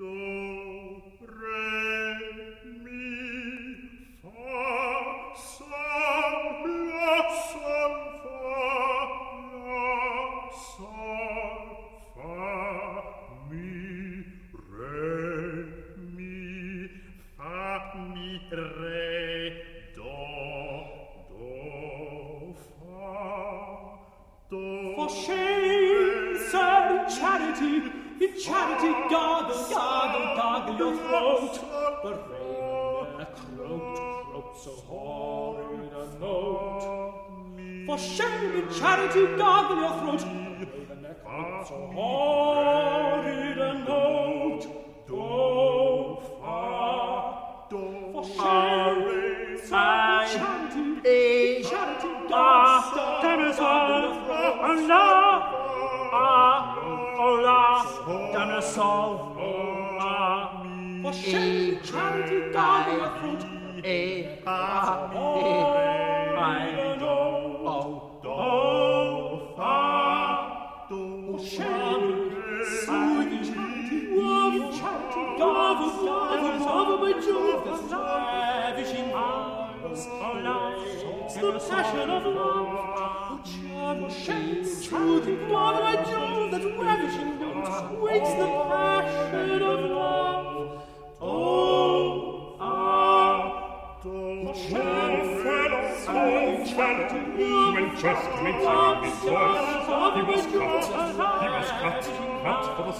Do your throat.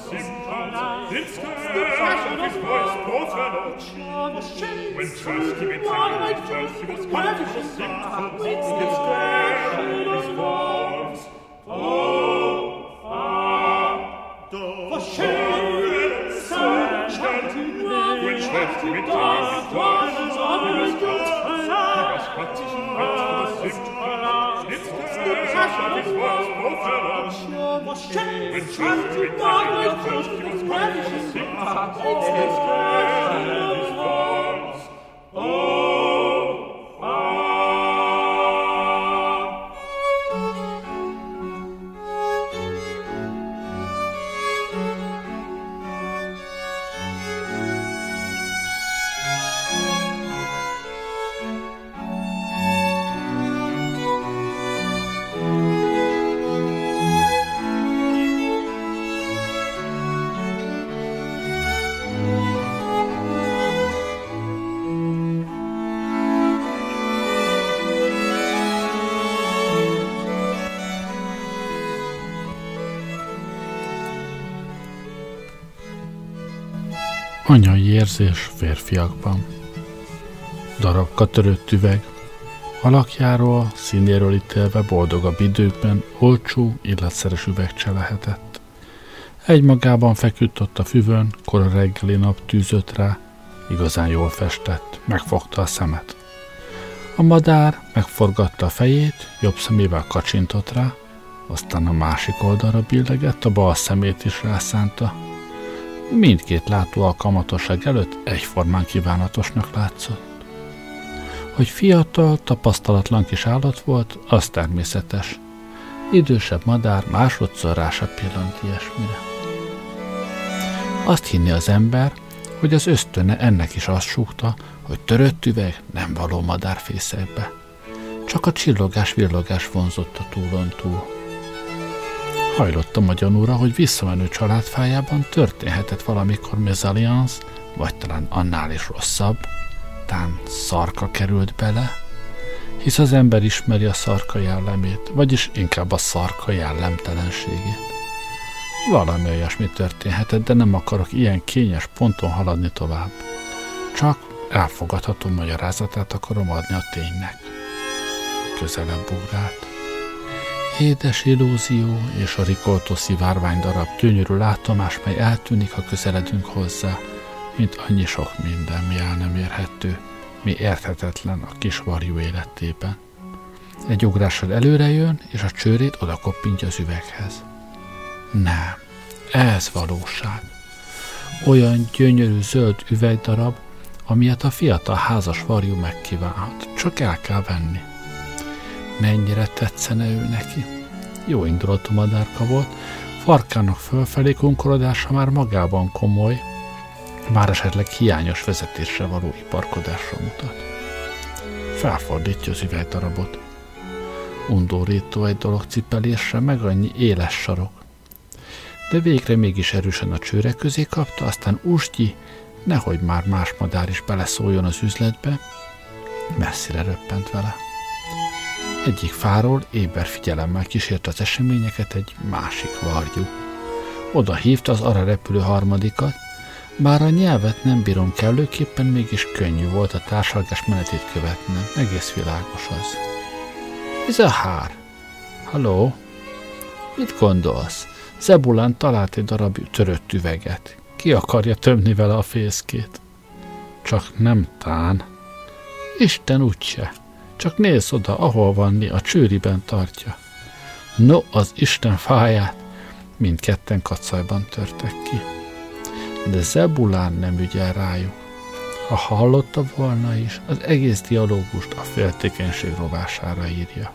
Simcala, Simcala, his voice When first he him, first he was called to sing from Simcala's glorious. Oh, Which first he met Russia, trust to God, trust and Oh! Érzés férfiakban. Darabka törött üveg, alakjáról, színéről ítélve boldogabb időkben olcsó, illatszeres üvegcse lehetett. Egymagában feküdt ott a füvön, kora reggeli nap tűzött rá, igazán jól festett, megfogta a szemet. A madár megforgatta a fejét, jobb szemével kacsintott rá, aztán a másik oldalra billegett, a bal szemét is rászánta, mindkét látó alkalmatosság előtt egyformán kívánatosnak látszott. Hogy fiatal, tapasztalatlan kis állat volt, az természetes. Idősebb madár másodszor rá se pillant ilyesmire. Azt hinni az ember, hogy az ösztöne ennek is azt súgta, hogy törött üveg nem való madárfészekbe. Csak a csillogás-villogás vonzott a túlon túl. Hajlottam a gyanúra, hogy visszamenő családfájában történhetett valamikor mezaliansz, vagy talán annál is rosszabb, tán szarka került bele, hisz az ember ismeri a szarka jellemét, vagyis inkább a szarka jellemtelenségét. Valami olyasmi történhetett, de nem akarok ilyen kényes ponton haladni tovább. Csak elfogadható magyarázatát akarom adni a ténynek. Közelebb ugrált. Édes illúzió és a rikoltó szivárvány darab gyönyörű látomás, mely eltűnik, ha közeledünk hozzá, mint annyi sok minden, mi el nem érhető, mi érthetetlen a kis varjú életében. Egy ugrással előre jön, és a csőrét oda koppintja az üveghez. Nem, ez valóság. Olyan gyönyörű zöld üvegdarab, amilyet a fiatal házas varjú megkívánhat, csak el kell venni mennyire tetszene ő neki. Jó indulatú madárka volt, farkának fölfelé konkorodása már magában komoly, már esetleg hiányos vezetésre való iparkodásra mutat. Felfordítja az üvegdarabot. Undorító egy dolog cipelésre, meg annyi éles sarok. De végre mégis erősen a csőre közé kapta, aztán ústyi, nehogy már más madár is beleszóljon az üzletbe, messzire röppent vele. Egyik fáról éber figyelemmel kísért az eseményeket egy másik varjú. Oda hívta az arra repülő harmadikat, bár a nyelvet nem bírom kellőképpen, mégis könnyű volt a társalgás menetét követnem, egész világos az. Ez a hár. Halló? Mit gondolsz? Zebulán talált egy darab törött üveget. Ki akarja tömni vele a fészkét? Csak nem tán. Isten úgyse. Csak nézz oda, ahol van a csőriben tartja. No, az Isten fáját! Mindketten kacajban törtek ki. De Zebulán nem ügyel rájuk. Ha hallotta volna is, az egész dialógust a féltékenység rovására írja.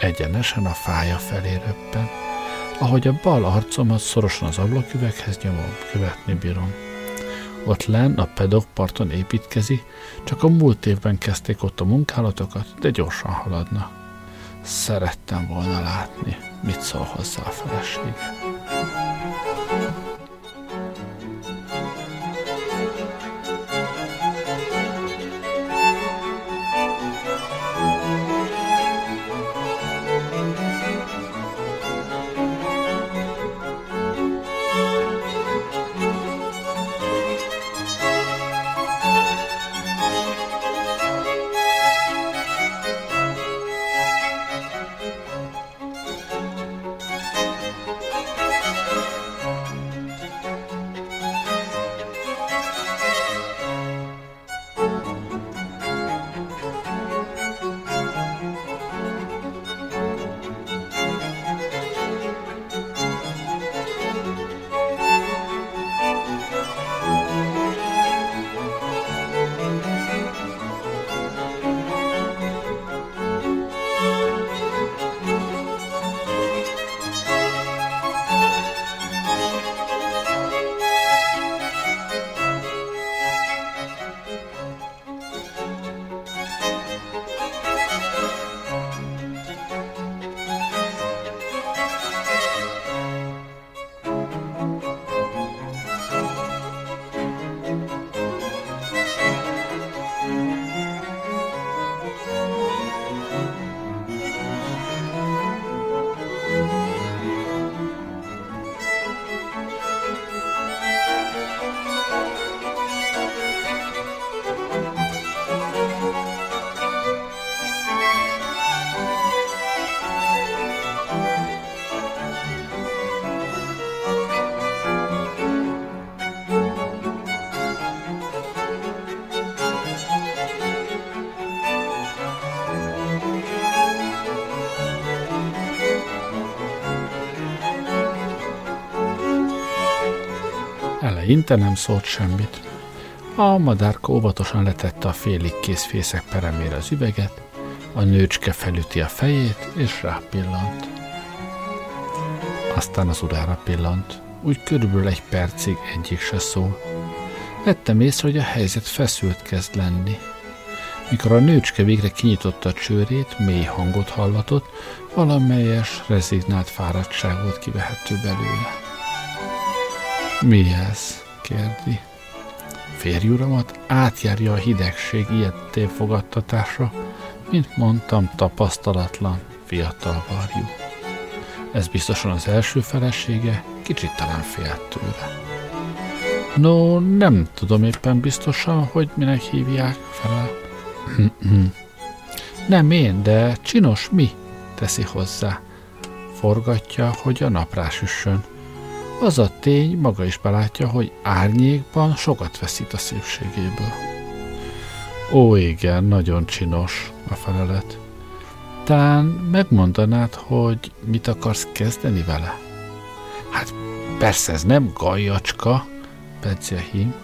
Egyenesen a fája felé röppen, ahogy a bal arcomat szorosan az ablaküveghez nyomom, követni bírom. Ott len a pedokparton építkezi, csak a múlt évben kezdték ott a munkálatokat, de gyorsan haladnak. Szerettem volna látni, mit szól hozzá a felesége. Eleinte nem szólt semmit. A madárka óvatosan letette a félig kész fészek peremére az üveget, a nőcske felüti a fejét, és rápillant. Aztán az urára pillant. Úgy körülbelül egy percig egyik se szól. Vettem észre, hogy a helyzet feszült kezd lenni. Mikor a nőcske végre kinyitotta a csőrét, mély hangot hallatott, valamelyes, rezignált fáradtság volt kivehető belőle. Mi ez? kérdi. Férjuramat átjárja a hidegség ilyetté fogadtatása, mint mondtam, tapasztalatlan, fiatal varjú. Ez biztosan az első felesége, kicsit talán félt tőle. No, nem tudom éppen biztosan, hogy minek hívják fel. nem én, de csinos mi, teszi hozzá. Forgatja, hogy a nap süssön. Az a tény maga is belátja, hogy árnyékban sokat veszít a szépségéből. Ó, igen, nagyon csinos a felelet. Tán megmondanád, hogy mit akarsz kezdeni vele? Hát persze ez nem gajacska, Pece hím.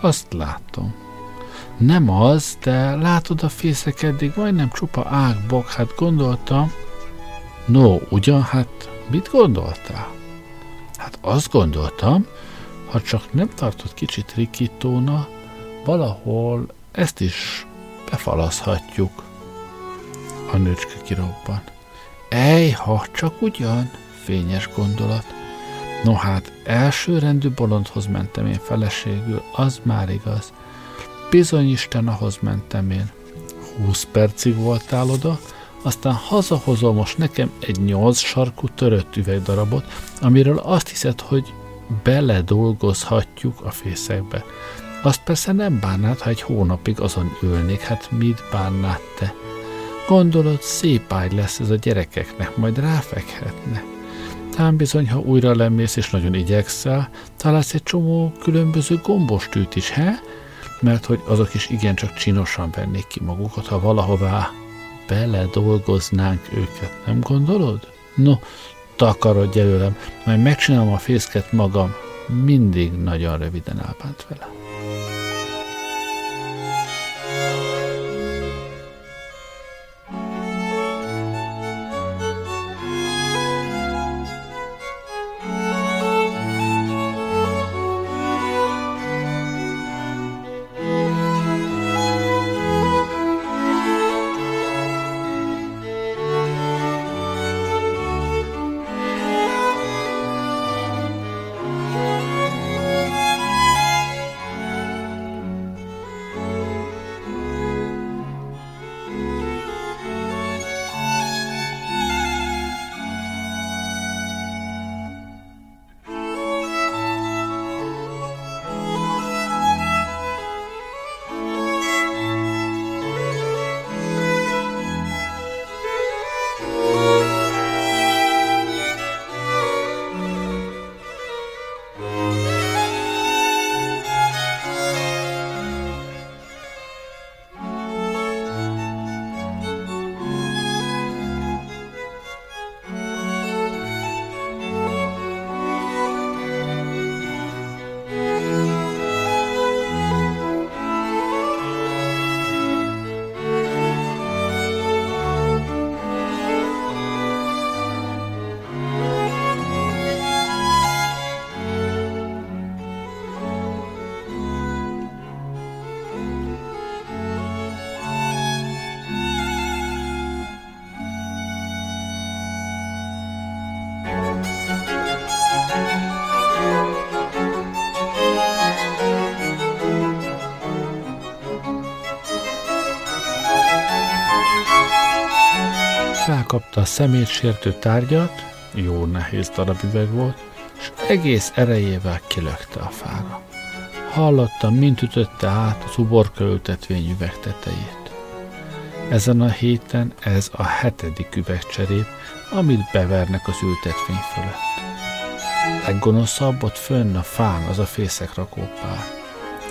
Azt látom. Nem az, de látod a fészek eddig majdnem csupa ágbok, hát gondoltam. No, ugyan, hát mit gondoltál? Hát azt gondoltam, Ha csak nem tartott kicsit rikítóna, valahol ezt is befalazhatjuk. A nőcske kirobban. Ej, ha csak ugyan, fényes gondolat. No hát, elsőrendű bolondhoz mentem én feleségül, az már igaz. Bizony Isten, ahhoz mentem én. Húsz percig voltál oda, aztán hazahozol most nekem egy nyolc sarkú törött üvegdarabot, amiről azt hiszed, hogy beledolgozhatjuk a fészekbe. Azt persze nem bánnád, ha egy hónapig azon ülnék, hát mit bánnád te? Gondolod, szép ágy lesz ez a gyerekeknek, majd ráfekhetne. Talán bizony, ha újra lemész és nagyon igyekszel, találsz egy csomó különböző gombostűt is, he? Mert hogy azok is igencsak csinosan vennék ki magukat, ha valahová beledolgoznánk őket, nem gondolod? No, takarodj előlem, majd megcsinálom a fészket magam, mindig nagyon röviden elbánt vele. Felkapta a szemét sértő tárgyat, jó nehéz darab üveg volt, és egész erejével kilökte a fára. Hallottam, mint ütötte át az uborka ültetvény üveg tetejét. Ezen a héten ez a hetedik üvegcserép, amit bevernek az ültetvény fölött. Leggonoszabb ott fönn a fán az a fészek rakópár.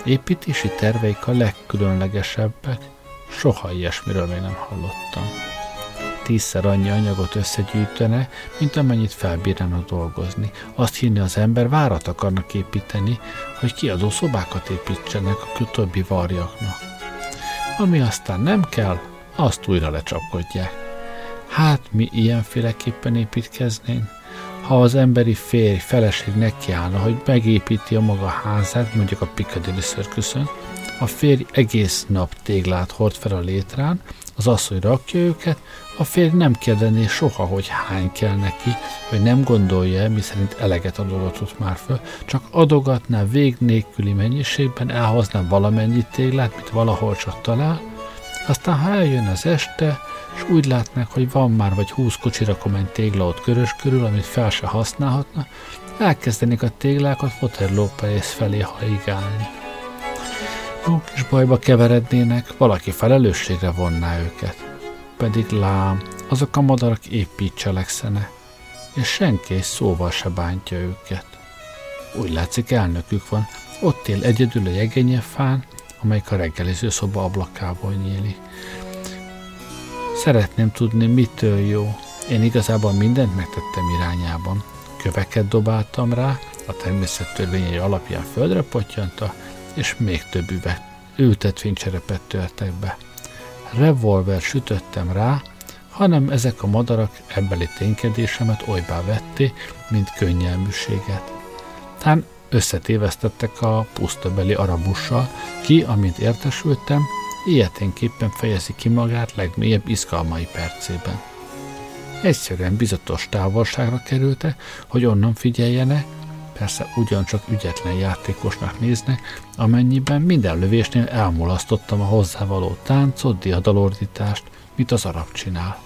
Építési terveik a legkülönlegesebbek, soha ilyesmiről még nem hallottam tízszer annyi anyagot összegyűjtene, mint amennyit felbírnának dolgozni. Azt hinni az ember várat akarnak építeni, hogy kiadó szobákat építsenek a többi varjaknak. Ami aztán nem kell, azt újra lecsapkodják. Hát mi ilyenféleképpen építkeznénk? Ha az emberi férj, feleség nekiállna, hogy megépíti a maga házát, mondjuk a Piccadilly circus a férj egész nap téglát hord fel a létrán, az asszony rakja őket, a férj nem kérdené soha, hogy hány kell neki, hogy nem gondolja mi szerint eleget adogatott már föl, csak adogatná vég nélküli mennyiségben, elhozná valamennyi téglát, mint valahol csak talál, aztán ha eljön az este, és úgy látnák, hogy van már vagy húsz kocsirakomány tégla ott körös körül, amit fel se használhatna, elkezdenék a téglákat Waterloo felé haigálni. Ó, kis bajba keverednének, valaki felelősségre vonná őket pedig lám, azok a madarak épp így cselekszene, és senki egy szóval se bántja őket. Úgy látszik elnökük van, ott él egyedül a jegenye fán, amelyik a reggeliző szoba ablakából nyílik. Szeretném tudni, mitől jó. Én igazából mindent megtettem irányában. Köveket dobáltam rá, a természet törvényei alapján földre potyanta, és még több üveg ültetvénycserepet törtek be revolver sütöttem rá, hanem ezek a madarak ebbeli ténykedésemet olybá vetté, mint könnyelműséget. Tán Összetévesztettek a pusztabeli arabussal, ki, amint értesültem, ilyeténképpen fejezi ki magát legmélyebb izgalmai percében. Egyszerűen bizatos távolságra kerülte, hogy onnan figyeljenek, persze ugyancsak ügyetlen játékosnak néznek, amennyiben minden lövésnél elmulasztottam a hozzávaló táncot, diadalordítást, mit az arab csinál.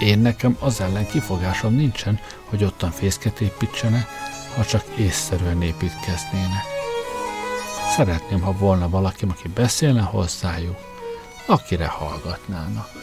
Én nekem az ellen kifogásom nincsen, hogy ottan fészket építsene, ha csak észszerűen építkeznének. Szeretném, ha volna valaki, aki beszélne hozzájuk, akire hallgatnának.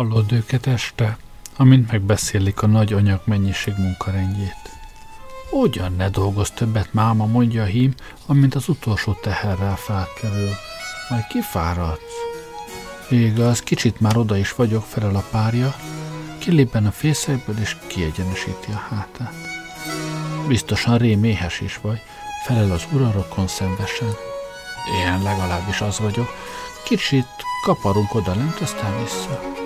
Hallod őket este, amint megbeszélik a nagy anyagmennyiség munkarendjét. Ugyan ne dolgoz többet, máma, mondja a hím, amint az utolsó teherrel felkerül. Majd kifáradsz. Igaz, kicsit már oda is vagyok, felel a párja, kilében a fészekből és kiegyenesíti a hátát. Biztosan réméhes is vagy, felel az urarokon szenvesen. Én legalábbis az vagyok. Kicsit kaparunk oda lent, aztán vissza.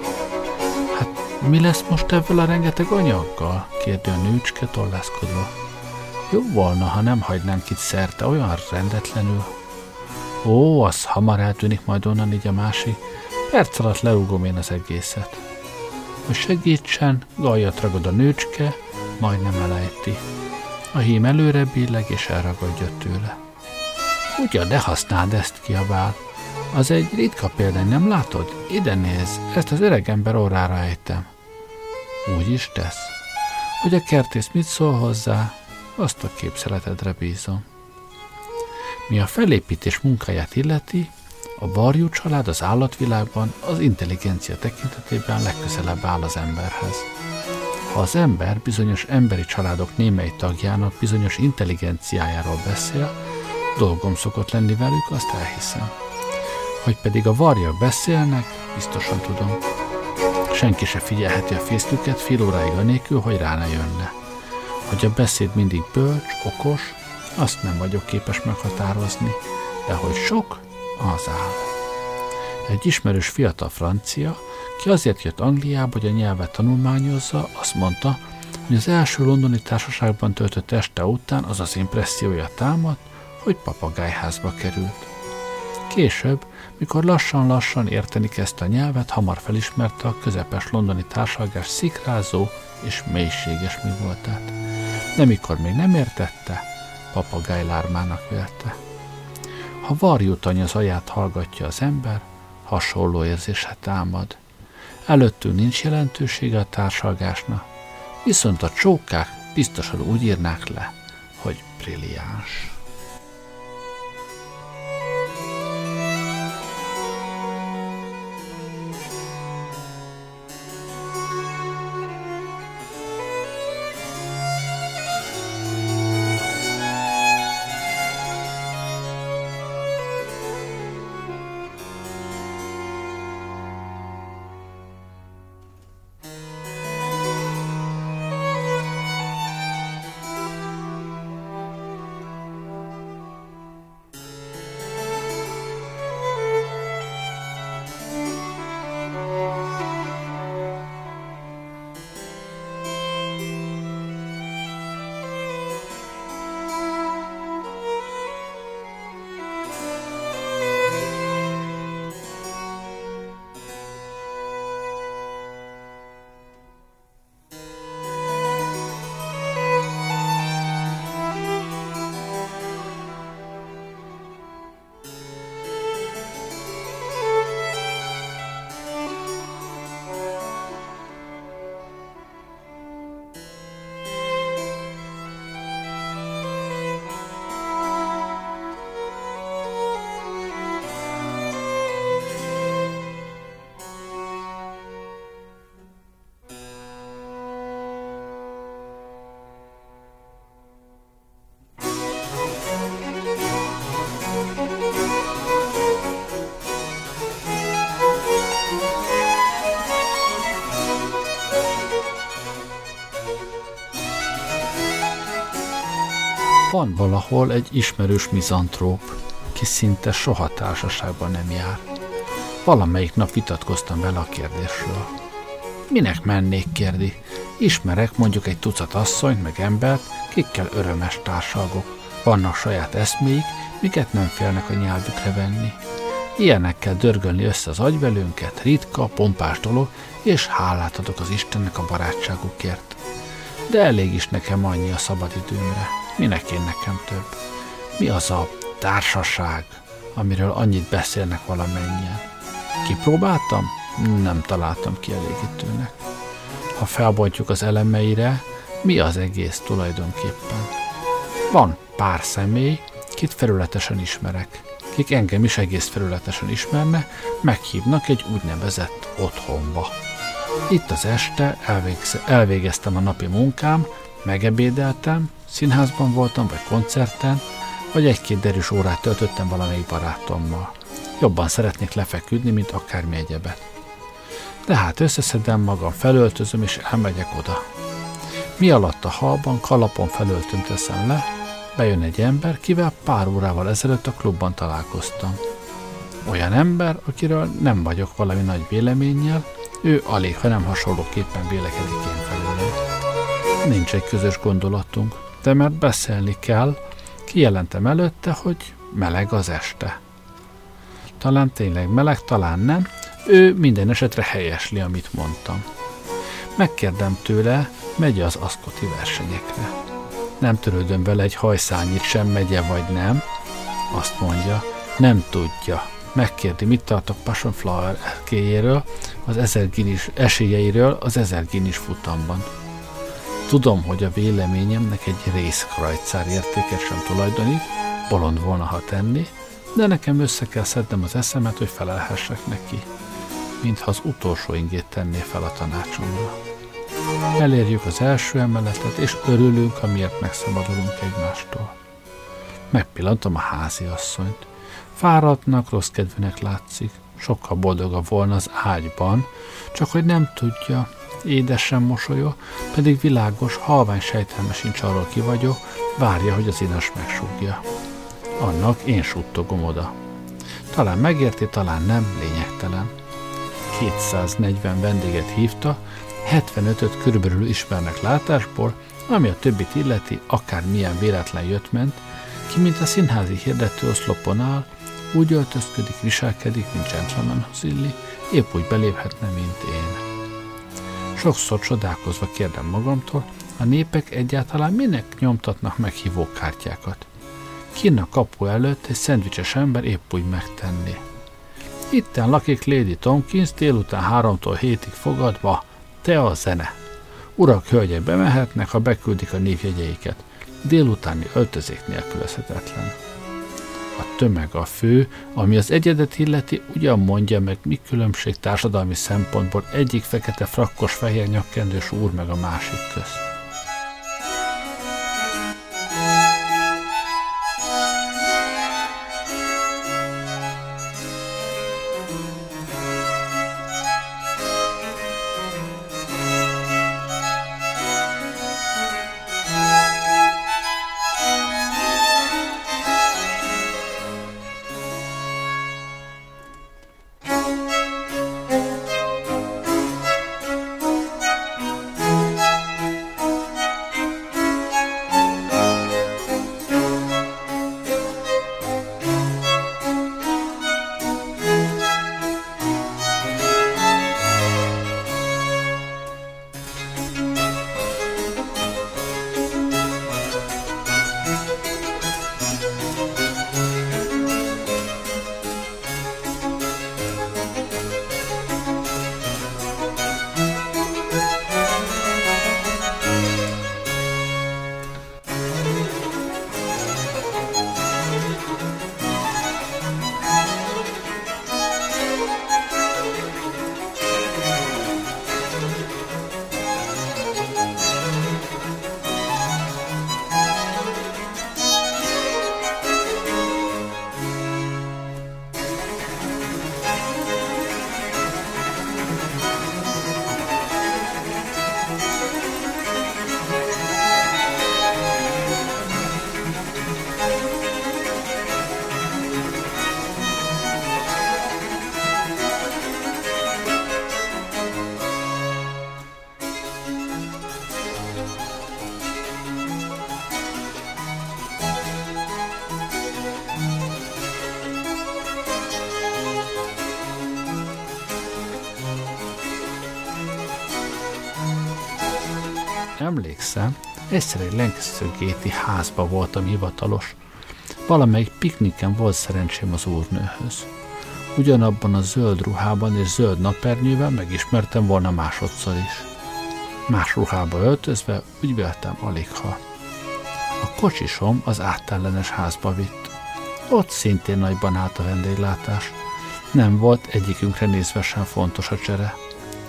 Mi lesz most ebből a rengeteg anyaggal? kérdi a nőcske tollászkodva. Jó volna, ha nem hagynánk itt szerte olyan rendetlenül. Ó, az hamar eltűnik majd onnan így a másik. Perc alatt leugom én az egészet. Hogy segítsen, gajat ragad a nőcske, majdnem elejti. A hím előre billeg és elragadja tőle. Ugyan, de használd ezt, kiabál. Az egy ritka példány, nem látod? Ide néz, ezt az öreg ember órára ejtem. Úgy is tesz. Hogy a kertész mit szól hozzá, azt a képzeletedre bízom. Mi a felépítés munkáját illeti, a varjú család az állatvilágban az intelligencia tekintetében legközelebb áll az emberhez. Ha az ember bizonyos emberi családok némely tagjának bizonyos intelligenciájáról beszél, dolgom szokott lenni velük, azt elhiszem. Hogy pedig a varjak beszélnek, biztosan tudom. Senki se figyelheti a fészküket fél óráig anélkül, hogy rá ne jönne. Hogy a beszéd mindig bölcs, okos, azt nem vagyok képes meghatározni, de hogy sok, az áll. Egy ismerős fiatal francia, ki azért jött Angliába, hogy a nyelvet tanulmányozza, azt mondta, hogy az első londoni társaságban töltött este után az az impressziója támad, hogy papagájházba került. Később, mikor lassan-lassan érteni kezdte a nyelvet, hamar felismerte a közepes londoni társalgás szikrázó és mélységes mi voltát. De mikor még nem értette, papagájlármának vélte. Ha varjutany az aját hallgatja az ember, hasonló érzése támad. Előttünk nincs jelentősége a társalgásnak, viszont a csókák biztosan úgy írnák le, hogy brilliáns. Van valahol egy ismerős mizantróp, ki szinte soha társaságban nem jár. Valamelyik nap vitatkoztam vele a kérdésről. Minek mennék, kérdi. Ismerek mondjuk egy tucat asszonyt, meg embert, kikkel örömes társalgok. Vannak saját eszméik, miket nem félnek a nyelvükre venni. Ilyenekkel dörgölni össze az agyvelünket, ritka, pompás dolog, és hálát adok az Istennek a barátságukért. De elég is nekem annyi a szabadidőmre. Minek én nekem több? Mi az a társaság, amiről annyit beszélnek valamennyien? Kipróbáltam? Nem találtam kielégítőnek. Ha felbontjuk az elemeire, mi az egész tulajdonképpen? Van pár személy, kit felületesen ismerek, kik engem is egész felületesen ismerne, meghívnak egy úgynevezett otthonba. Itt az este elvégeztem a napi munkám, megebédeltem, Színházban voltam, vagy koncerten, vagy egy-két derűs órát töltöttem valamelyik barátommal. Jobban szeretnék lefeküdni, mint akármi egyebet. De hát összeszedem magam, felöltözöm, és elmegyek oda. Mi alatt a halban, kalapon felöltöm teszem le, bejön egy ember, kivel pár órával ezelőtt a klubban találkoztam. Olyan ember, akiről nem vagyok valami nagy véleménnyel, ő alig, ha nem hasonlóképpen vélekedik én felőlem. Nincs egy közös gondolatunk, de mert beszélni kell, kijelentem előtte, hogy meleg az este. Talán tényleg meleg, talán nem, ő minden esetre helyesli, amit mondtam. Megkérdem tőle, megy az aszkoti versenyekre. Nem törődöm vele egy hajszányit sem, megye vagy nem. Azt mondja, nem tudja. Megkérdi, mit tartok Passion Flower az ezer ginis esélyeiről az ezer ginis futamban. Tudom, hogy a véleményemnek egy részkrajcár értéket sem tulajdonít, bolond volna, ha tenni, de nekem össze kell szednem az eszemet, hogy felelhessek neki, mintha az utolsó ingét tenné fel a tanácsomra. Elérjük az első emeletet, és örülünk, amiért megszabadulunk egymástól. Megpillantom a házi asszonyt. Fáradtnak, rossz kedvűnek látszik. Sokkal boldogabb volna az ágyban, csak hogy nem tudja, édesen mosolya, pedig világos, halvány sejtelme sincs arról ki vagyok, várja, hogy az inas megsúgja. Annak én suttogom oda. Talán megérti, talán nem, lényegtelen. 240 vendéget hívta, 75-öt körülbelül ismernek látásból, ami a többit illeti, akár milyen véletlen jött-ment, ki mint a színházi hirdető oszlopon áll, úgy öltözködik, viselkedik, mint gentlemanhoz illi, épp úgy beléphetne, mint én. Sokszor csodálkozva kérdem magamtól, A népek egyáltalán minek nyomtatnak meghívó kártyákat? Kinn a kapu előtt egy szendvicses ember épp úgy megtenni. Itten lakik Lady Tomkins délután háromtól hétig fogadva, te a zene. Urak, hölgyek bemehetnek, ha beküldik a névjegyeiket. Délutáni öltözék nélkülözhetetlen. A tömeg a fő, ami az egyedet illeti, ugyan mondja meg, mi különbség társadalmi szempontból egyik fekete frakkos fehér nyakkendős úr meg a másik közt. Emlékszem, egyszer egy Lancaster házba voltam hivatalos. Valamelyik pikniken volt szerencsém az úrnőhöz. Ugyanabban a zöld ruhában és zöld napernyővel megismertem volna másodszor is. Más ruhába öltözve úgy véltem alig. A kocsisom az áttellenes házba vitt. Ott szintén nagyban állt a vendéglátás. Nem volt egyikünkre nézve sem fontos a csere.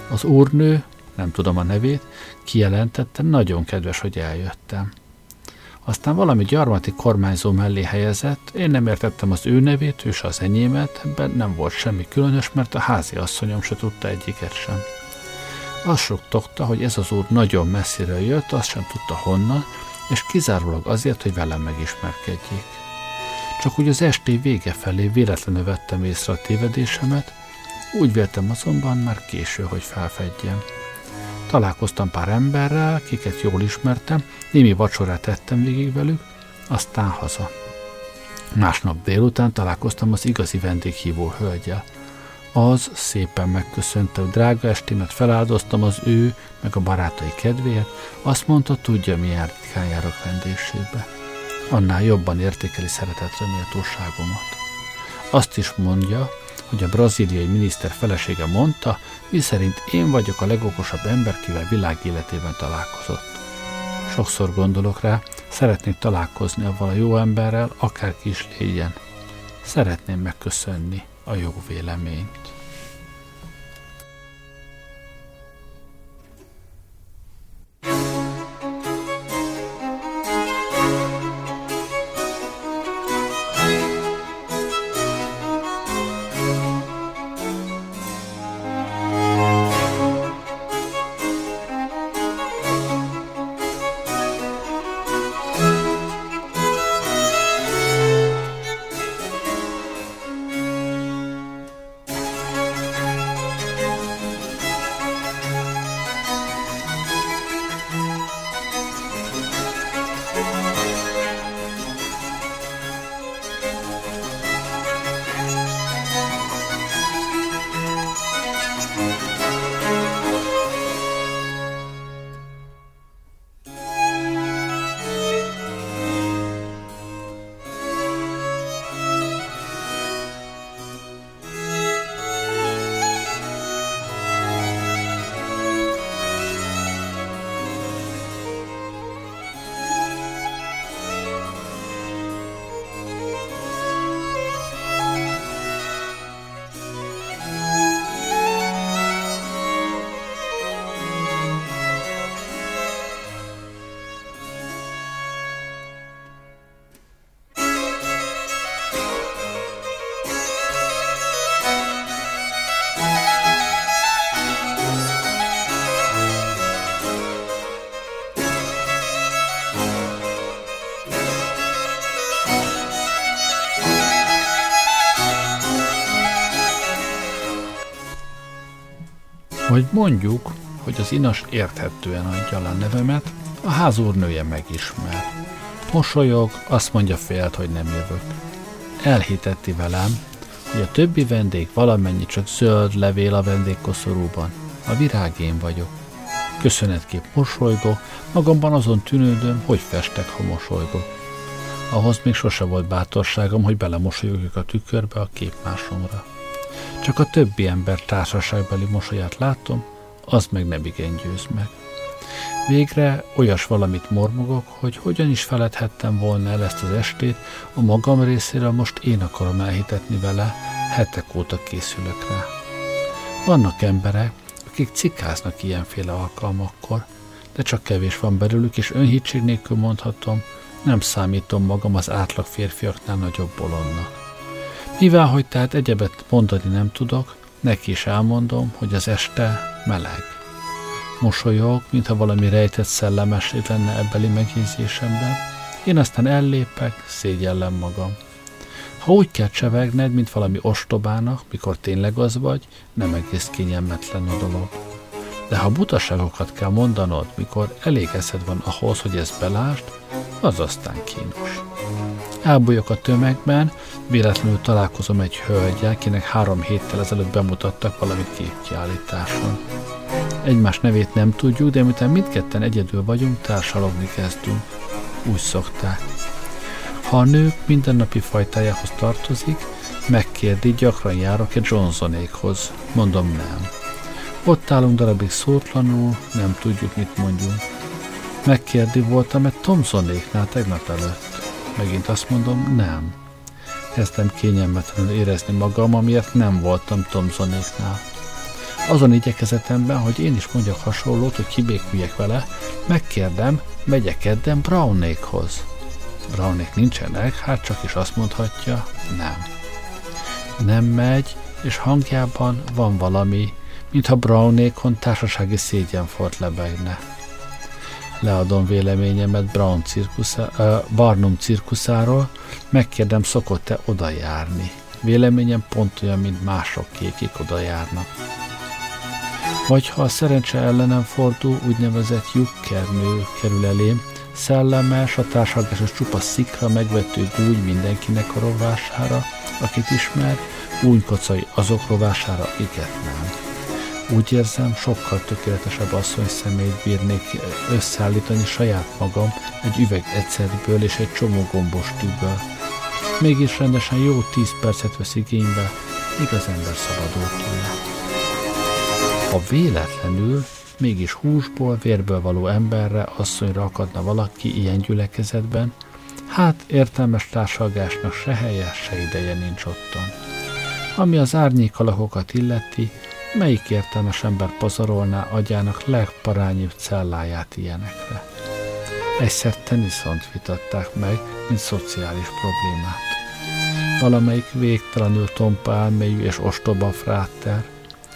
Az úrnő nem tudom a nevét, kijelentette, nagyon kedves, hogy eljöttem. Aztán valami gyarmati kormányzó mellé helyezett, én nem értettem az ő nevét, ő az enyémet, ebben nem volt semmi különös, mert a házi asszonyom se tudta egyiket sem. Azt suttogta, hogy ez az úr nagyon messziről jött, azt sem tudta honnan, és kizárólag azért, hogy velem megismerkedjék. Csak úgy az esti vége felé véletlenül vettem észre a tévedésemet, úgy véltem azonban már késő, hogy felfedjem. Találkoztam pár emberrel, kiket jól ismertem, némi vacsorát tettem végig velük, aztán haza. Másnap délután találkoztam az igazi vendéghívó hölgyel. Az szépen megköszönte, hogy drága estimet feláldoztam az ő, meg a barátai kedvéért, azt mondta, tudja, milyen ritkán járok vendégségbe. Annál jobban értékeli szeretetre méltóságomat. Azt is mondja, hogy a braziliai miniszter felesége mondta, szerint én vagyok a legokosabb ember, kivel világ életében találkozott. Sokszor gondolok rá, szeretnék találkozni avval a jó emberrel, akárki is légyen. Szeretném megköszönni a jó véleményt. Vagy mondjuk, hogy az inas érthetően adja a nevemet, a házúrnője megismer. Mosolyog, azt mondja félt, hogy nem jövök. Elhitetti velem, hogy a többi vendég valamennyi csak zöld levél a vendégkoszorúban. A virág én vagyok. Köszönetkép mosolygok, magamban azon tűnődöm, hogy festek, ha mosolygok. Ahhoz még sose volt bátorságom, hogy belemosolyogjak a tükörbe a képmásomra. Csak a többi ember társaságbeli mosolyát látom, az meg nem igen győz meg. Végre olyas valamit mormogok, hogy hogyan is feledhettem volna el ezt az estét, a magam részéről most én akarom elhitetni vele, hetek óta készülök rá. Vannak emberek, akik cikáznak ilyenféle alkalmakkor, de csak kevés van belőlük, és önhitség nélkül mondhatom, nem számítom magam az átlag férfiaknál nagyobb bolondnak. Mivel, hogy tehát egyebet mondani nem tudok, neki is elmondom, hogy az este meleg. Mosolyog, mintha valami rejtett szellemesség lenne ebbeli megjegyzésemben. Én aztán ellépek, szégyellem magam. Ha úgy kell csevegned, mint valami ostobának, mikor tényleg az vagy, nem egész kényelmetlen a dolog. De ha butaságokat kell mondanod, mikor elég eszed van ahhoz, hogy ezt belásd, az aztán kínos. Elbújok a tömegben, véletlenül találkozom egy hölgyel, kinek három héttel ezelőtt bemutattak valamit képkiállításon. Egymás nevét nem tudjuk, de miután mindketten egyedül vagyunk, társalogni kezdünk. Úgy szokták. Ha a nők mindennapi fajtájához tartozik, megkérdi, gyakran járok egy Johnsonékhoz. Mondom nem. Ott állunk darabig szótlanul, nem tudjuk, mit mondjunk. Megkérdi, voltam egy Thomsonéknál tegnap előtt. Megint azt mondom, nem. Kezdtem kényelmetlenül érezni magam, amiért nem voltam Thomsonéknál. Azon igyekezetemben, hogy én is mondjak hasonlót, hogy kibéküljek vele, megkérdem, megyek kedden Brownékhoz. Brownék nincsenek, hát csak is azt mondhatja, nem. Nem megy, és hangjában van valami, mintha Brownékon társasági szégyenfort lebegne. Leadom véleményemet Brown cirkuszá, uh, Barnum cirkuszáról, megkérdem, szokott-e oda járni. Véleményem pont olyan, mint mások, kékik oda járnak. Vagy ha a szerencse ellenem fordul, úgynevezett lyukkernő kerül elém, szellemes, a társadalmas csupa szikra megvető gúgy mindenkinek a rovására, akit ismer, gúnykocai azok rovására, akiket nem. Úgy érzem, sokkal tökéletesebb asszony szemét bírnék összeállítani saját magam egy üveg egyszerűből és egy csomó gombos tűből. Mégis rendesen jó tíz percet vesz igénybe, míg az ember szabadul tőle. Ha véletlenül mégis húsból, vérből való emberre, asszonyra akadna valaki ilyen gyülekezetben, hát értelmes társalgásnak se helye, se ideje nincs ottan. Ami az árnyék alakokat illeti, melyik értelmes ember pazarolná agyának legparányibb celláját ilyenekre? Egyszer teniszont vitatták meg, mint szociális problémát. Valamelyik végtelenül tompa elmélyű és ostoba fráter,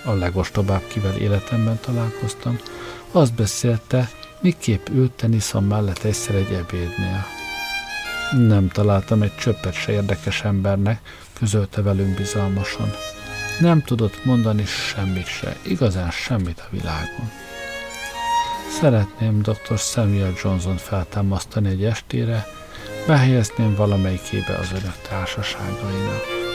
a legostobább, kivel életemben találkoztam, azt beszélte, miképp ült teniszon mellett egyszer egy ebédnél. Nem találtam egy csöppet se érdekes embernek, közölte velünk bizalmasan. Nem tudott mondani semmit se, igazán semmit a világon. Szeretném dr. Samuel Johnson feltámasztani egy estére, behelyezném valamelyikébe az önök társaságainak.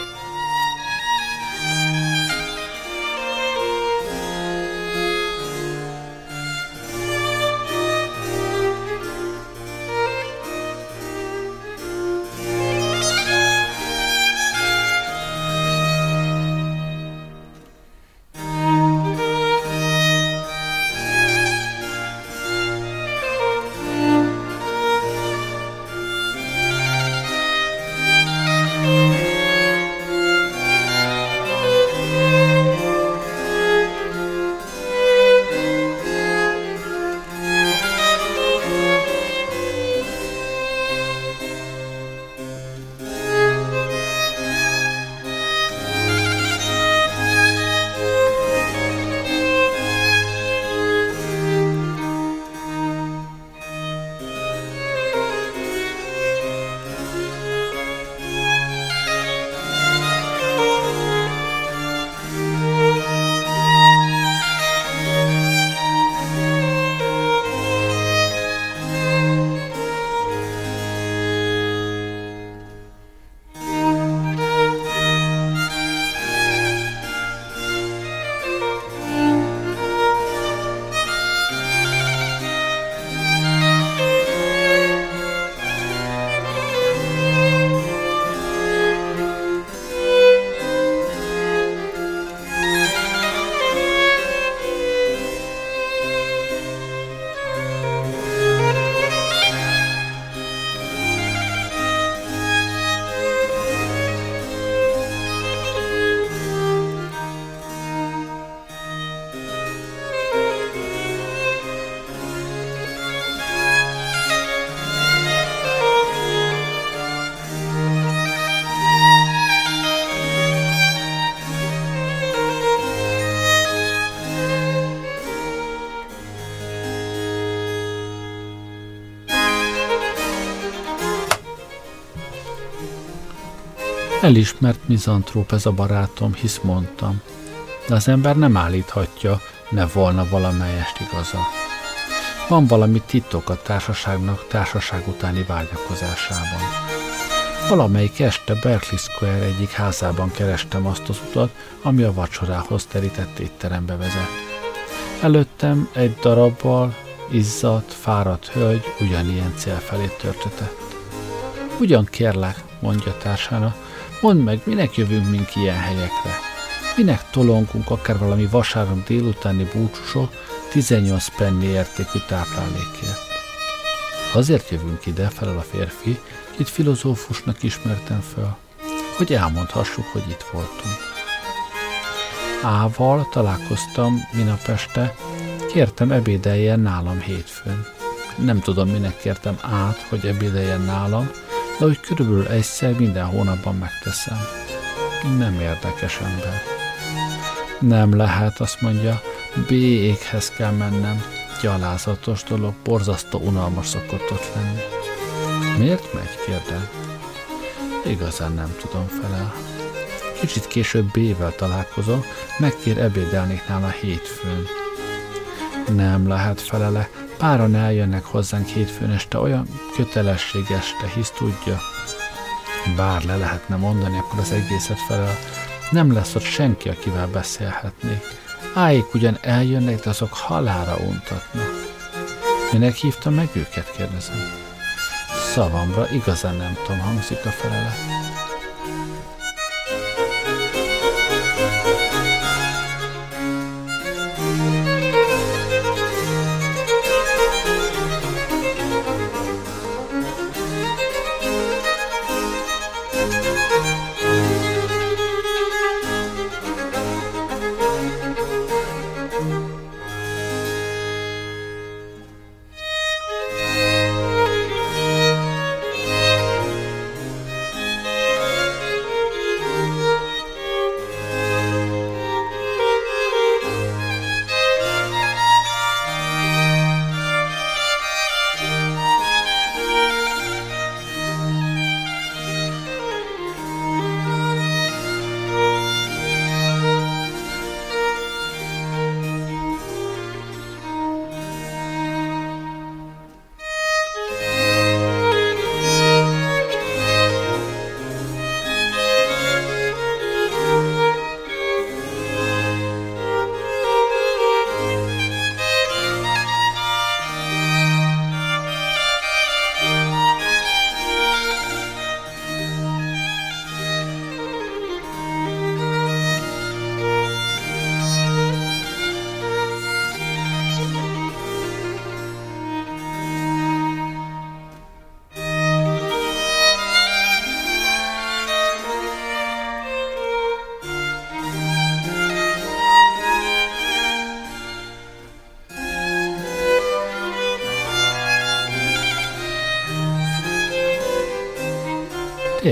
Elismert mizantróp ez a barátom, hisz mondtam, de az ember nem állíthatja, ne volna valamelyest igaza. Van valami titok a társaságnak társaság utáni vágyakozásában. Valamelyik este Berkeley Square egyik házában kerestem azt az utat, ami a vacsorához terített étterembe vezet. Előttem egy darabbal izzadt, fáradt hölgy ugyanilyen cél felé törtetett. Ugyan kérlek, mondja társának, mondd meg, minek jövünk mink ilyen helyekre? Minek tolongunk akár valami vasárnap délutáni búcsúsok 18 penny értékű táplálékért? Azért jövünk ide, felel a férfi, itt filozófusnak ismertem fel, hogy elmondhassuk, hogy itt voltunk. Ával találkoztam minap este, kértem ebédeljen nálam hétfőn. Nem tudom, minek kértem át, hogy ebédeljen nálam, de körülbelül egyszer minden hónapban megteszem. Nem érdekes ember. Nem lehet, azt mondja, B éghez kell mennem. Gyalázatos dolog, borzasztó unalmas szokott ott lenni. Miért megy, kérdem. Igazán nem tudom felel. Kicsit később B-vel találkozom, megkér ebédelnék nála hétfőn. Nem lehet felele, páran eljönnek hozzánk hétfőn este, olyan kötelesség este, hisz tudja. Bár le lehetne mondani, akkor az egészet felel. Nem lesz ott senki, akivel beszélhetnék. Áik ugyan eljönnek, de azok halára untatnak. Minek hívta meg őket, kérdezem. Szavamra igazán nem tudom, hangzik a felelet.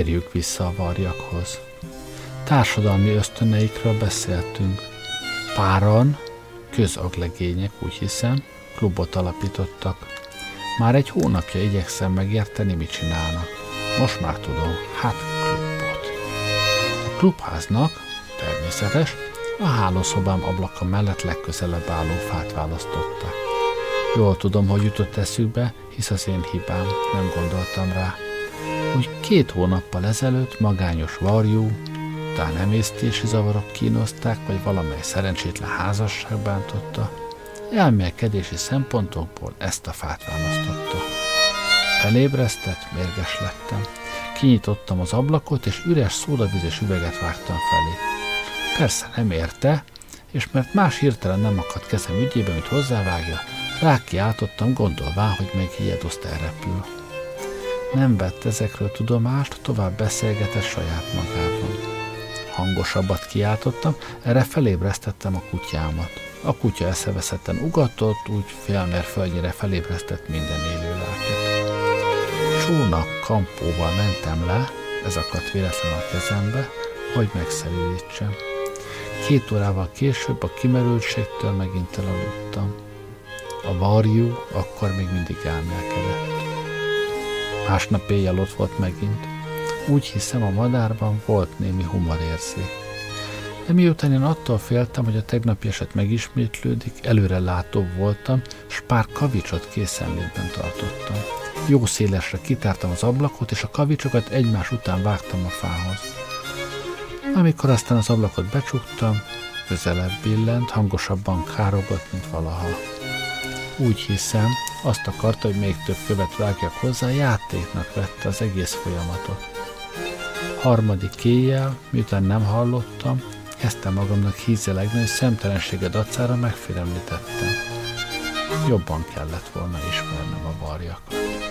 Térjük vissza a varjakhoz. Társadalmi ösztöneikről beszéltünk. Páran, közaglegények, úgy hiszem, klubot alapítottak. Már egy hónapja igyekszem megérteni, mit csinálnak. Most már tudom, hát klubot. A klubháznak, természetes, a hálószobám ablaka mellett legközelebb álló fát választották. Jól tudom, hogy jutott eszükbe, hisz az én hibám, nem gondoltam rá hogy két hónappal ezelőtt magányos varjú, talán emésztési zavarok kínozták, vagy valamely szerencsétlen házasság bántotta, elmélkedési szempontokból ezt a fát választotta. Felébresztett, mérges lettem. Kinyitottam az ablakot, és üres szódavizes üveget vágtam felé. Persze nem érte, és mert más hirtelen nem akadt kezem ügyébe, mint hozzávágja, rákiáltottam, gondolván, hogy megijed, elrepül nem vett ezekről tudomást, tovább beszélgetett saját magában. Hangosabbat kiáltottam, erre felébresztettem a kutyámat. A kutya eszeveszetten ugatott, úgy félmérföldnyire felébresztett minden élő lelket. Csónak kampóval mentem le, ez akadt véletlen a kezembe, hogy megszelítsem. Két órával később a kimerültségtől megint elaludtam. A varjú akkor még mindig elmélkedett. Másnap éjjel ott volt megint. Úgy hiszem, a madárban volt némi humorérzék. De miután én attól féltem, hogy a tegnapi eset megismétlődik, előre látóbb voltam, s pár kavicsot készenlétben tartottam. Jó szélesre kitártam az ablakot, és a kavicsokat egymás után vágtam a fához. Amikor aztán az ablakot becsuktam, közelebb billent, hangosabban károgott, mint valaha. Úgy hiszem, azt akarta, hogy még több követ vágjak hozzá, játéknak vette az egész folyamatot. Harmadik éjjel, miután nem hallottam, kezdtem magamnak hízelegni, hogy szemtelensége dacára megfélemlítettem. Jobban kellett volna ismernem a varjakat.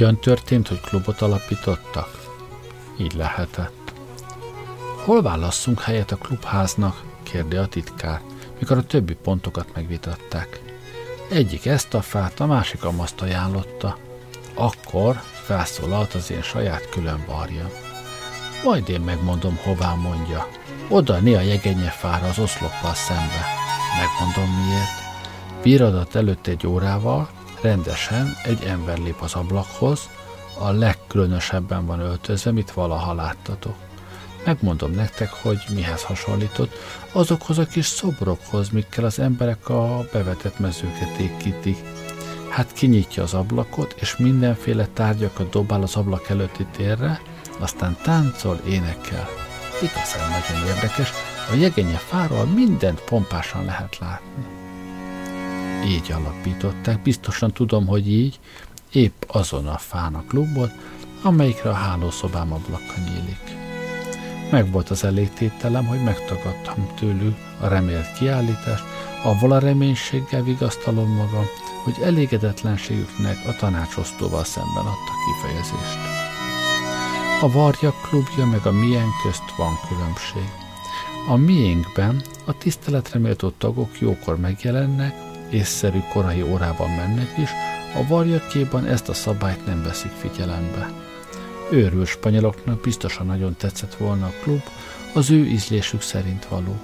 Hogyan történt, hogy klubot alapítottak? Így lehetett. Hol válasszunk helyet a klubháznak? kérdi a titkár, mikor a többi pontokat megvitatták. Egyik ezt a fát, a másik a maszt ajánlotta. Akkor felszólalt az én saját külön varja. Majd én megmondom, hová mondja. Oda né a jegenyefára az oszloppal szembe. Megmondom miért. Bíradat előtt egy órával, Rendesen egy ember lép az ablakhoz, a legkülönösebben van öltözve, mit valaha láttatok. Megmondom nektek, hogy mihez hasonlított, azokhoz a kis szobrokhoz, mikkel az emberek a bevetett mezőket égkítik. Hát kinyitja az ablakot, és mindenféle tárgyakat dobál az ablak előtti térre, aztán táncol, énekel. Igazán nagyon érdekes, a jegenye fáról mindent pompásan lehet látni így alapították, biztosan tudom, hogy így, épp azon a fán a klubot, amelyikre a hálószobám ablaka nyílik. Meg volt az elégtételem, hogy megtagadtam tőlük a remélt kiállítást, avval a reménységgel vigasztalom magam, hogy elégedetlenségüknek a tanácsosztóval szemben adta kifejezést. A Varja klubja meg a milyen közt van különbség. A miénkben a tiszteletre méltó tagok jókor megjelennek, észszerű korai órában mennek is, a varjakéban ezt a szabályt nem veszik figyelembe. Őrül spanyoloknak biztosan nagyon tetszett volna a klub, az ő ízlésük szerint való.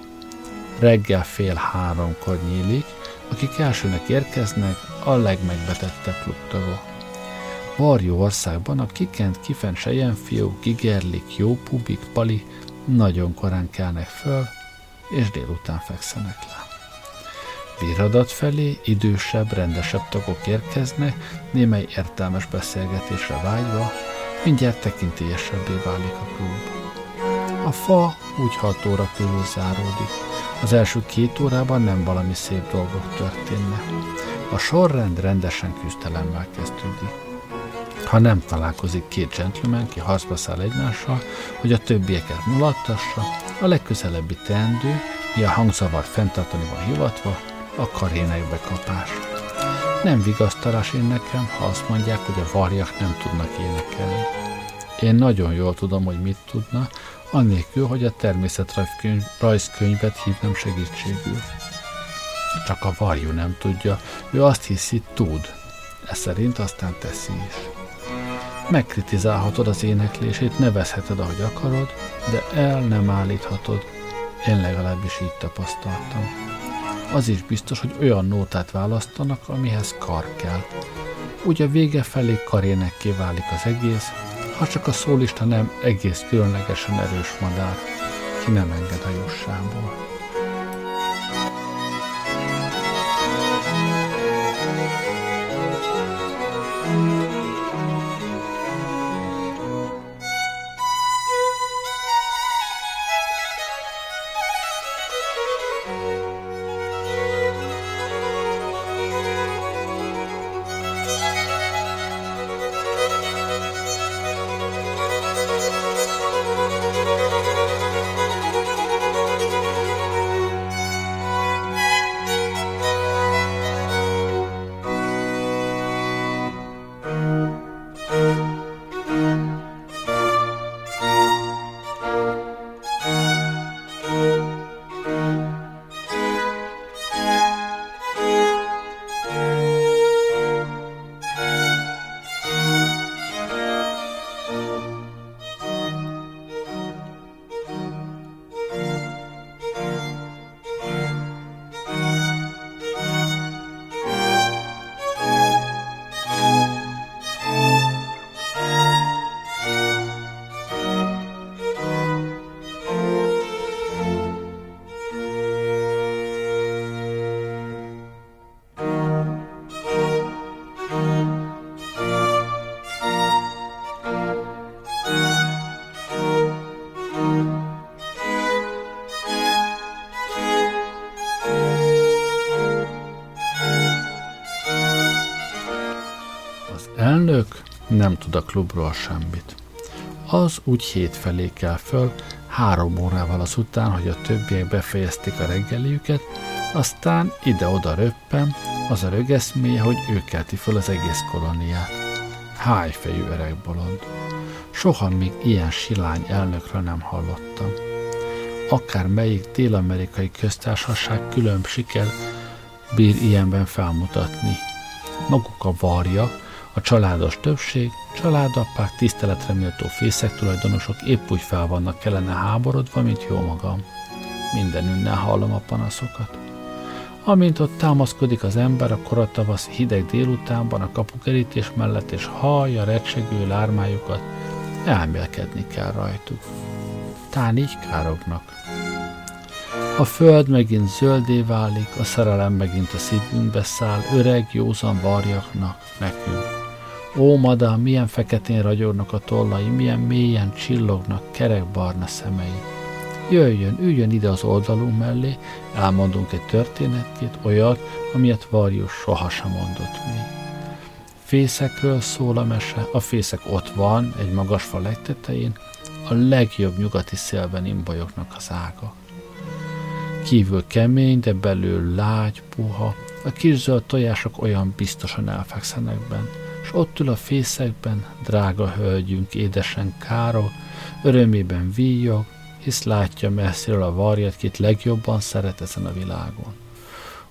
Reggel fél háromkor nyílik, akik elsőnek érkeznek, a legmegbetettebb klubtagok. Varjú országban a kikent kifent sejenfiók, gigerlik, jópubik, pali nagyon korán kelnek föl, és délután fekszenek le. Viradat felé idősebb, rendesebb tagok érkeznek, némely értelmes beszélgetésre vágyva, mindjárt tekintélyesebbé válik a klub. A fa úgy hat óra körül záródik. Az első két órában nem valami szép dolgok történnek. A sorrend rendesen küzdelemmel kezdődik. Ha nem találkozik két gentleman, ki harcba száll egymással, hogy a többieket mulattassa, a legközelebbi teendő, mi a hangzavart fenntartani van hivatva, a karének bekapás. Nem vigasztalás én nekem, ha azt mondják, hogy a varjak nem tudnak énekelni. Én nagyon jól tudom, hogy mit tudna, annélkül, hogy a természetrajzkönyvet hívnám segítségül. Csak a varjú nem tudja, ő azt hiszi, tud. Ez szerint aztán teszi is. Megkritizálhatod az éneklését, nevezheted, ahogy akarod, de el nem állíthatod. Én legalábbis így tapasztaltam. Az is biztos, hogy olyan nótát választanak, amihez kar kell. Úgy a vége felé karénekké válik az egész, ha csak a szólista nem egész különlegesen erős madár, ki nem enged a jussából. Nem tud a klubról semmit. Az úgy hétfelé kell föl, három órával azután, hogy a többiek befejezték a reggeliüket, aztán ide-oda röppen, az a rögeszméje, hogy ő kelti föl az egész koloniát. Hájfejű öreg bolond. Soha még ilyen silány elnökről nem hallottam. Akár melyik dél-amerikai köztársaság külön siker bír ilyenben felmutatni. Maguk a varja, a családos többség, családapák, tiszteletre méltó fészek tulajdonosok épp úgy fel vannak kellene háborodva, mint jó magam. Mindenünnen hallom a panaszokat. Amint ott támaszkodik az ember a koratavasz hideg délutánban a kapukerítés mellett, és hallja recsegő lármájukat, elmélkedni kell rajtuk. Tán így kárognak. A föld megint zöldé válik, a szerelem megint a szívünkbe száll, öreg, józan varjaknak, nekünk. Ó, madám, milyen feketén ragyognak a tollai, milyen mélyen csillognak kerekbarna szemei. Jöjjön, üljön ide az oldalunk mellé, elmondunk egy történetkét, olyat, amilyet Varjus sohasem mondott még. Fészekről szól a mese, a fészek ott van, egy magas fa legtetején, a legjobb nyugati szélben imbolyognak az ága. Kívül kemény, de belül lágy, puha, a kis zöld tojások olyan biztosan elfekszenek benne és ott ül a fészekben, drága hölgyünk, édesen Káro, örömében víjog, hisz látja messziről a varjat, kit legjobban szeret ezen a világon.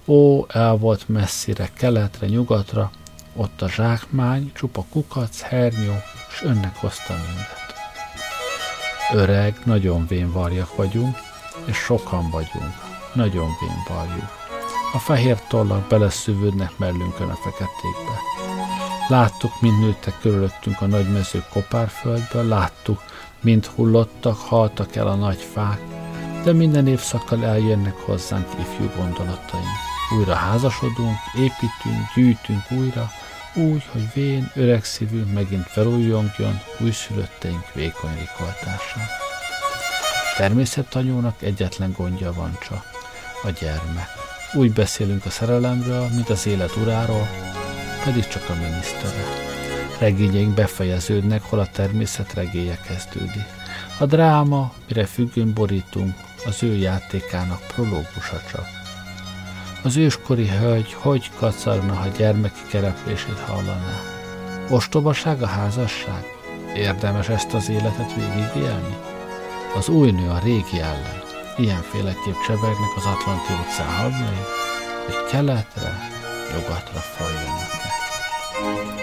Ó, el volt messzire, keletre, nyugatra, ott a zsákmány, csupa kukac, hernyó, és önnek hozta mindet. Öreg, nagyon vén varjak vagyunk, és sokan vagyunk, nagyon vén varjuk. A fehér tollak beleszűvődnek mellünkön a feketékbe. Láttuk, mint nőttek körülöttünk a nagy mező kopárföldből, láttuk, mint hullottak, haltak el a nagy fák, de minden évszakkal eljönnek hozzánk ifjú gondolataink. Újra házasodunk, építünk, gyűjtünk újra, úgy, hogy vén, öreg szívünk megint felújjongjon újszülötteink vékony rikoltásán. Természettanyónak egyetlen gondja van csak, a gyermek. Úgy beszélünk a szerelemről, mint az élet uráról, pedig csak a minisztere. Regényeink befejeződnek, hol a természet regéje kezdődik. A dráma, mire függőn borítunk, az ő játékának prológusa csak. Az őskori hölgy hogy kacarna, ha gyermeki kereplését hallaná? Ostobaság a házasság? Érdemes ezt az életet végigélni? Az új nő a régi ellen. Ilyenféleképp csebegnek az Atlanti óceán havjai, hogy keletre, nyugatra folyjanak. Bye.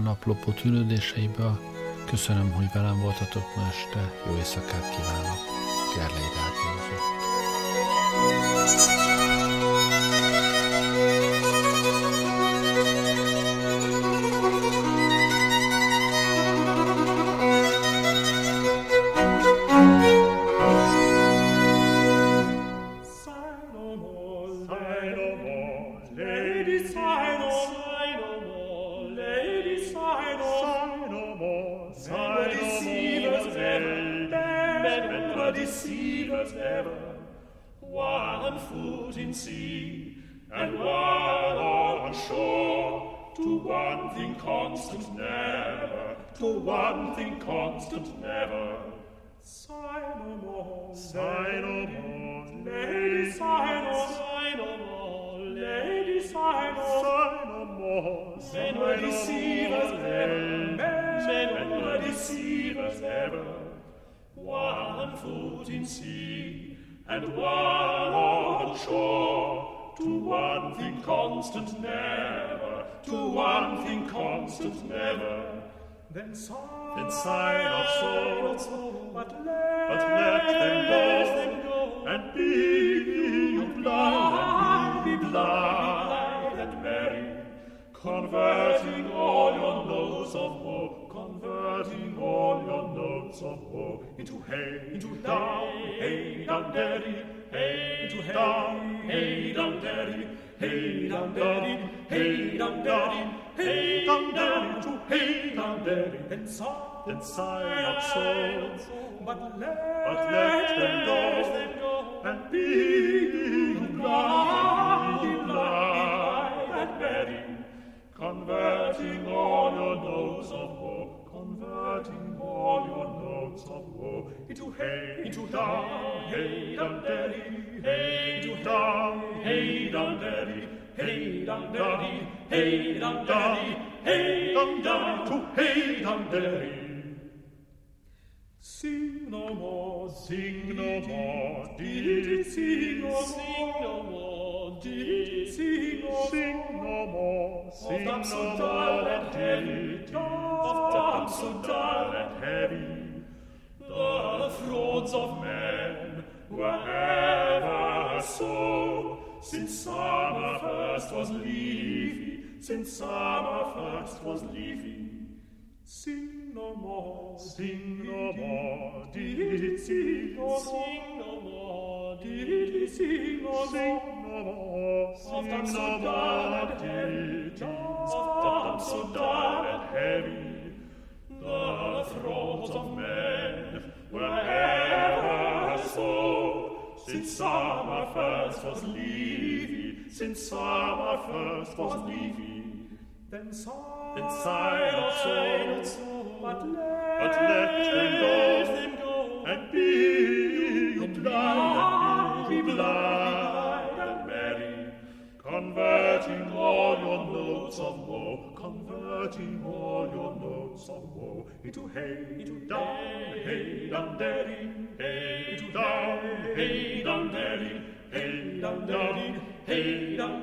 Naplopó tűnődéseiből. Köszönöm, hogy velem voltatok ma este. Jó éjszakát kívánok. Gerlei constant never, to one thing constant never. Sigh no more, sigh more, lady, sigh no, sigh more, lady, sigh no, sigh no more. Men were deceivers ever, men were deceivers ever. One foot in sea and one on shore, to one thing constant never. Rádiózott. Then sigh, then sigh not so, but let, but let them, go, them go, and be you blithe, be blind, and merry, converting all your notes of woe, converting all your notes of woe into hey, into down, hey, down, daddy, hey, into down, hey, daddy, hey, down, daddy, hey, down, daddy, hey, down, daddy, to hey, down, daddy, then sigh, then sigh not so, but let, but let them go, and be blind, be blind, and converting all your woe, converting all your notes of woe into hey, into down, hey, down, daddy, hey, into down, hey, down, daddy, hey, down, daddy, hey, down, daddy, hey, down, down, to hey, down, daddy. Sing no more, sing no more, did sing no more, sing no more, did sing no more, sing no more, sing no more, so dull and heavy, of damn so dull and heavy, the frauds of men were ever so, since summer first was leafy, since summer first was leafy. Sing no more, sing no more, did sing more, sing no more, did sing no more, no more, sing no more, did so dull and heavy, the throats of men were ever so, since summer first was leafy, since summer first was leafy, then sigh, then sigh not so, but let, but let them, go, and be you blind, be blind and converting all your notes of woe, converting all your notes of woe. Into hey, into down, hey, down, daddy, hey, into down, hey, down, daddy, hey, down, daddy, hey, down,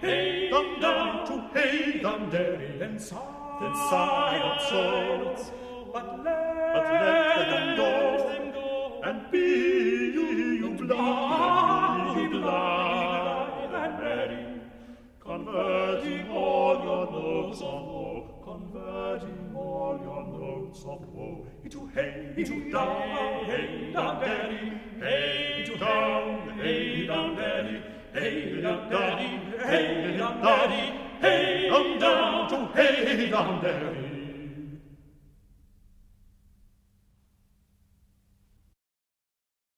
hey, down, down, to hey, down, daddy, then sigh, then sigh not so, but let, but let them go, and be you blind, be blind all your notes of woe, converting all your notes of woe. Into hey, into down, hey, down, daddy, hey, to down, hey, down, daddy, hey, down, daddy, hey, down, daddy, hey, down, to hey, down, daddy.